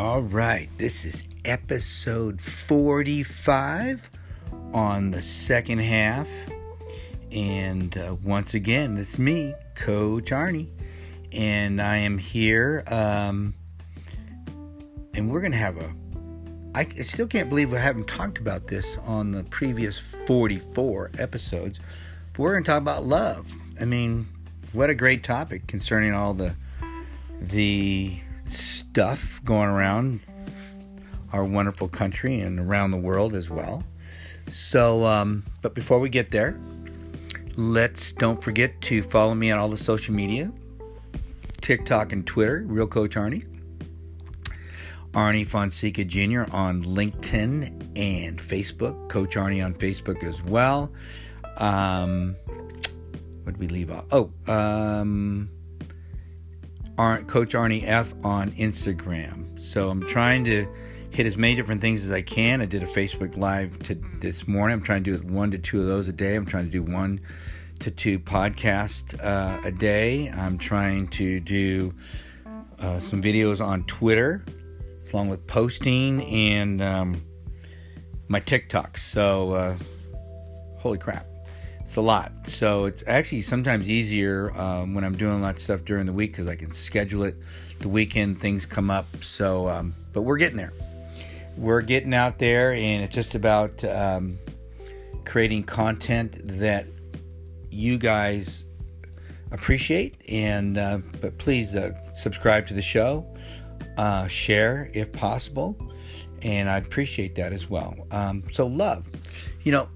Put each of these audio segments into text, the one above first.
All right, this is episode 45 on the second half. And uh, once again, it's me, Coach Arnie. And I am here. Um, and we're going to have a. I still can't believe we haven't talked about this on the previous 44 episodes. But we're going to talk about love. I mean, what a great topic concerning all the the stuff going around our wonderful country and around the world as well. So, um, but before we get there, let's don't forget to follow me on all the social media TikTok and Twitter, Real Coach Arnie. Arnie Fonseca Jr. on LinkedIn and Facebook. Coach Arnie on Facebook as well. Um, what did we leave off? Oh, um, Coach Arnie F on Instagram. So I'm trying to hit as many different things as I can. I did a Facebook Live to this morning. I'm trying to do one to two of those a day. I'm trying to do one to two podcasts uh, a day. I'm trying to do uh, some videos on Twitter, along with posting and um, my TikToks. So, uh, holy crap it's a lot. So it's actually sometimes easier um, when I'm doing a lot of stuff during the week because I can schedule it. The weekend things come up. So, um, but we're getting there. We're getting out there, and it's just about um, creating content that you guys appreciate. And uh, but please uh, subscribe to the show, uh, share if possible, and I'd appreciate that as well. Um, so love, you know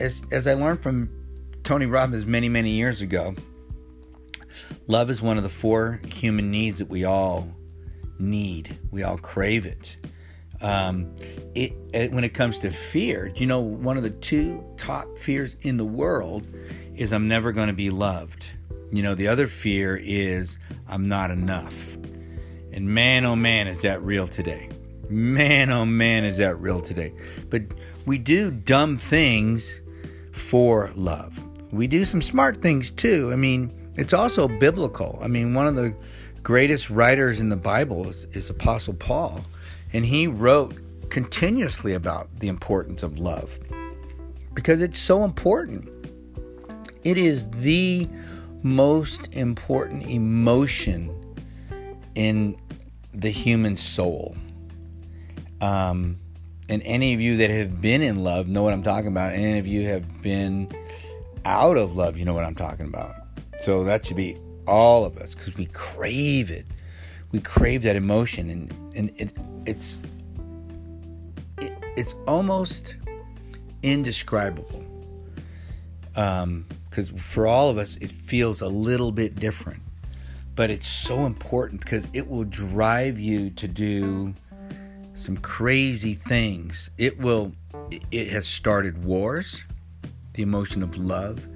as as I learned from Tony Robbins many many years ago, love is one of the four human needs that we all need. We all crave it. Um, it, it when it comes to fear, do you know one of the two top fears in the world is I'm never going to be loved. You know, the other fear is I'm not enough. And man, oh man, is that real today. Man, oh man, is that real today. But we do dumb things for love. We do some smart things too. I mean, it's also biblical. I mean, one of the greatest writers in the Bible is, is Apostle Paul, and he wrote continuously about the importance of love because it's so important. It is the most important emotion in the human soul. Um, and any of you that have been in love know what I'm talking about. Any of you have been out of love, you know what I'm talking about. So that should be all of us because we crave it. We crave that emotion, and and it, it's it, it's almost indescribable. Um, because for all of us, it feels a little bit different, but it's so important because it will drive you to do some crazy things. It will, it has started wars, the emotion of love.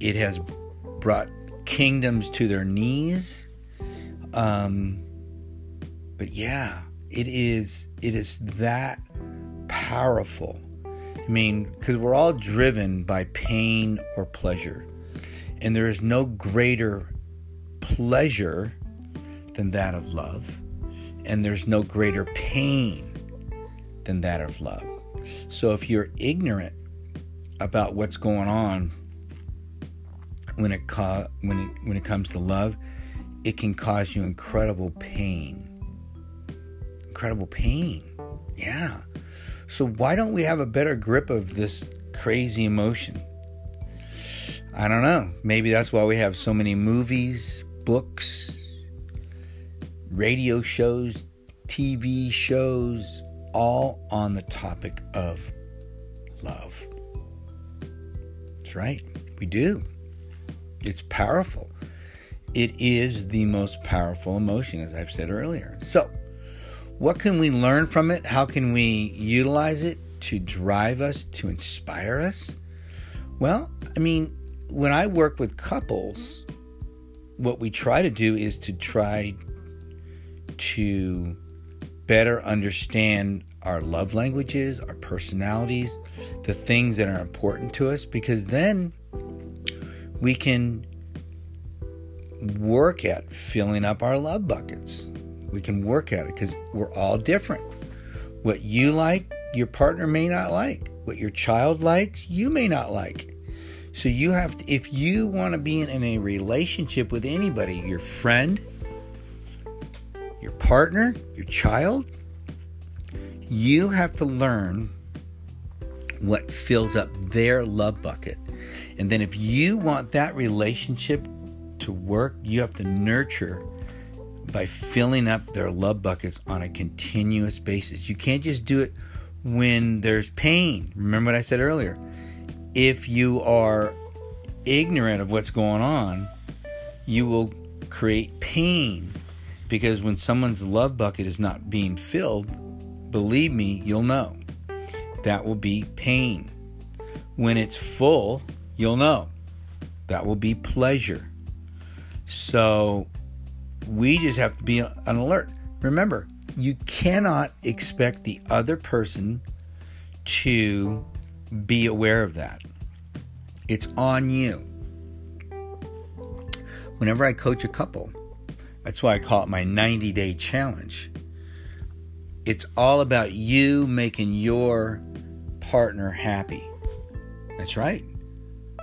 It has brought kingdoms to their knees. Um, but yeah, it is, it is that powerful. I mean, because we're all driven by pain or pleasure. And there is no greater pleasure than that of love and there's no greater pain than that of love. So if you're ignorant about what's going on when it co- when it when it comes to love, it can cause you incredible pain. Incredible pain. Yeah. So why don't we have a better grip of this crazy emotion? I don't know. Maybe that's why we have so many movies, books, radio shows, TV shows, all on the topic of love. That's right, we do. It's powerful. It is the most powerful emotion, as I've said earlier. So, what can we learn from it? How can we utilize it to drive us, to inspire us? Well, I mean, when I work with couples, what we try to do is to try to better understand our love languages, our personalities, the things that are important to us, because then we can work at filling up our love buckets. We can work at it because we're all different. What you like, your partner may not like. What your child likes, you may not like. So you have to, if you want to be in, in a relationship with anybody, your friend, partner, your child, you have to learn what fills up their love bucket. And then if you want that relationship to work, you have to nurture by filling up their love buckets on a continuous basis. You can't just do it when there's pain. Remember what I said earlier? If you are ignorant of what's going on, you will create pain because when someone's love bucket is not being filled, believe me, you'll know. That will be pain. When it's full, you'll know. That will be pleasure. So we just have to be on alert. Remember, you cannot expect the other person to be aware of that. It's on you. Whenever I coach a couple, that's why I call it my 90 day challenge. It's all about you making your partner happy. That's right.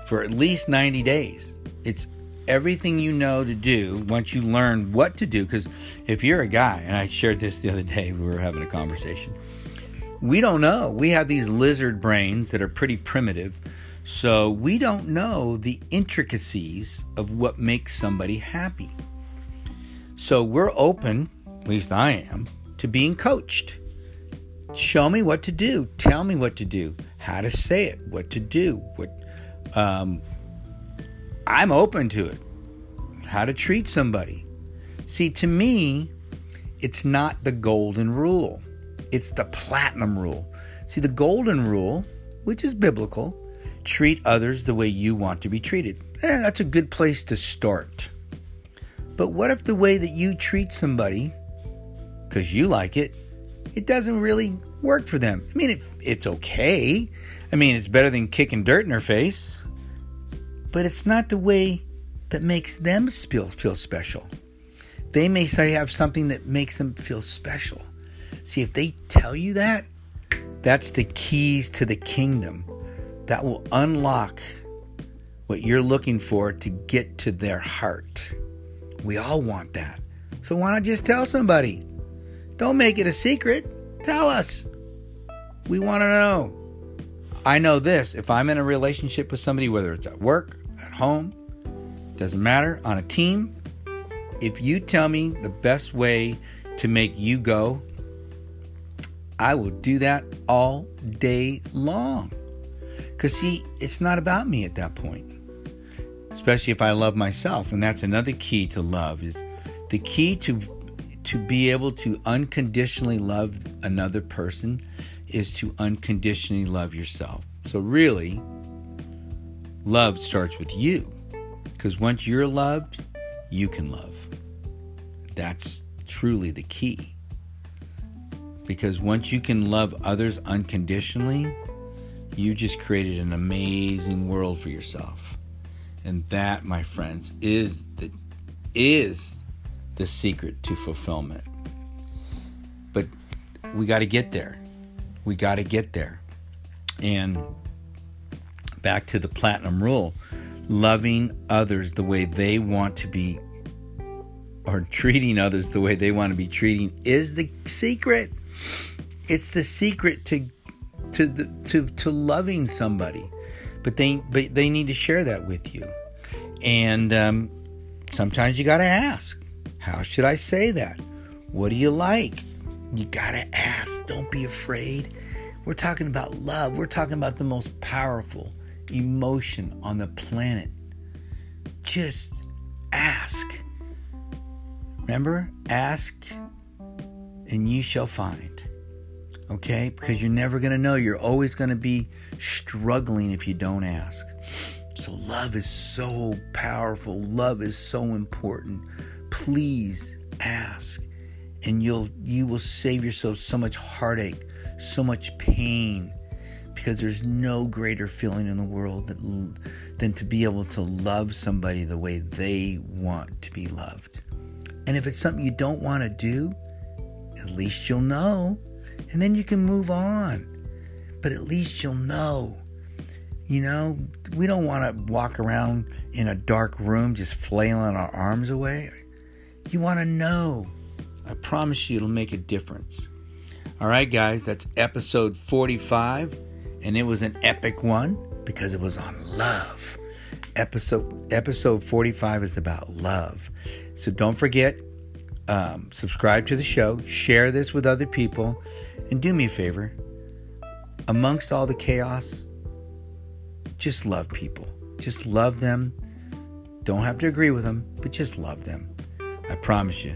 For at least 90 days. It's everything you know to do once you learn what to do. Because if you're a guy, and I shared this the other day, we were having a conversation, we don't know. We have these lizard brains that are pretty primitive. So we don't know the intricacies of what makes somebody happy. So we're open, at least I am, to being coached. Show me what to do. Tell me what to do. How to say it. What to do. What um, I'm open to it. How to treat somebody. See, to me, it's not the golden rule, it's the platinum rule. See, the golden rule, which is biblical, treat others the way you want to be treated. Eh, that's a good place to start. But what if the way that you treat somebody, because you like it, it doesn't really work for them? I mean, it, it's okay. I mean, it's better than kicking dirt in their face but it's not the way that makes them feel, feel special. They may say have something that makes them feel special. See, if they tell you that, that's the keys to the kingdom that will unlock what you're looking for to get to their heart. We all want that. So why not just tell somebody? Don't make it a secret. Tell us. We want to know. I know this if I'm in a relationship with somebody, whether it's at work, at home, doesn't matter, on a team. If you tell me the best way to make you go, I will do that all day long. Because, see, it's not about me at that point. Especially if I love myself. And that's another key to love is the key to to be able to unconditionally love another person is to unconditionally love yourself. So really, love starts with you. Because once you're loved, you can love. That's truly the key. Because once you can love others unconditionally, you just created an amazing world for yourself. And that, my friends, is the is the secret to fulfillment. But we got to get there. We got to get there. And back to the platinum rule loving others the way they want to be or treating others the way they want to be treating is the secret it's the secret to to the, to to loving somebody but they but they need to share that with you. And um, sometimes you got to ask how should i say that? What do you like? You got to ask. Don't be afraid. We're talking about love. We're talking about the most powerful emotion on the planet. Just ask. Remember, ask and you shall find. Okay? Because you're never going to know. You're always going to be struggling if you don't ask. So, love is so powerful. Love is so important. Please ask. And you'll you will save yourself so much heartache, so much pain, because there's no greater feeling in the world than, than to be able to love somebody the way they want to be loved. And if it's something you don't want to do, at least you'll know. And then you can move on. But at least you'll know. You know, we don't want to walk around in a dark room just flailing our arms away. You want to know. I promise you it'll make a difference. All right, guys, that's episode 45. And it was an epic one because it was on love. Episode episode 45 is about love. So don't forget, um, subscribe to the show, share this with other people, and do me a favor. Amongst all the chaos, just love people. Just love them. Don't have to agree with them, but just love them. I promise you,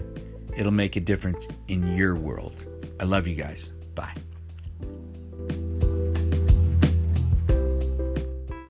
it'll make a difference in your world. I love you guys. Bye.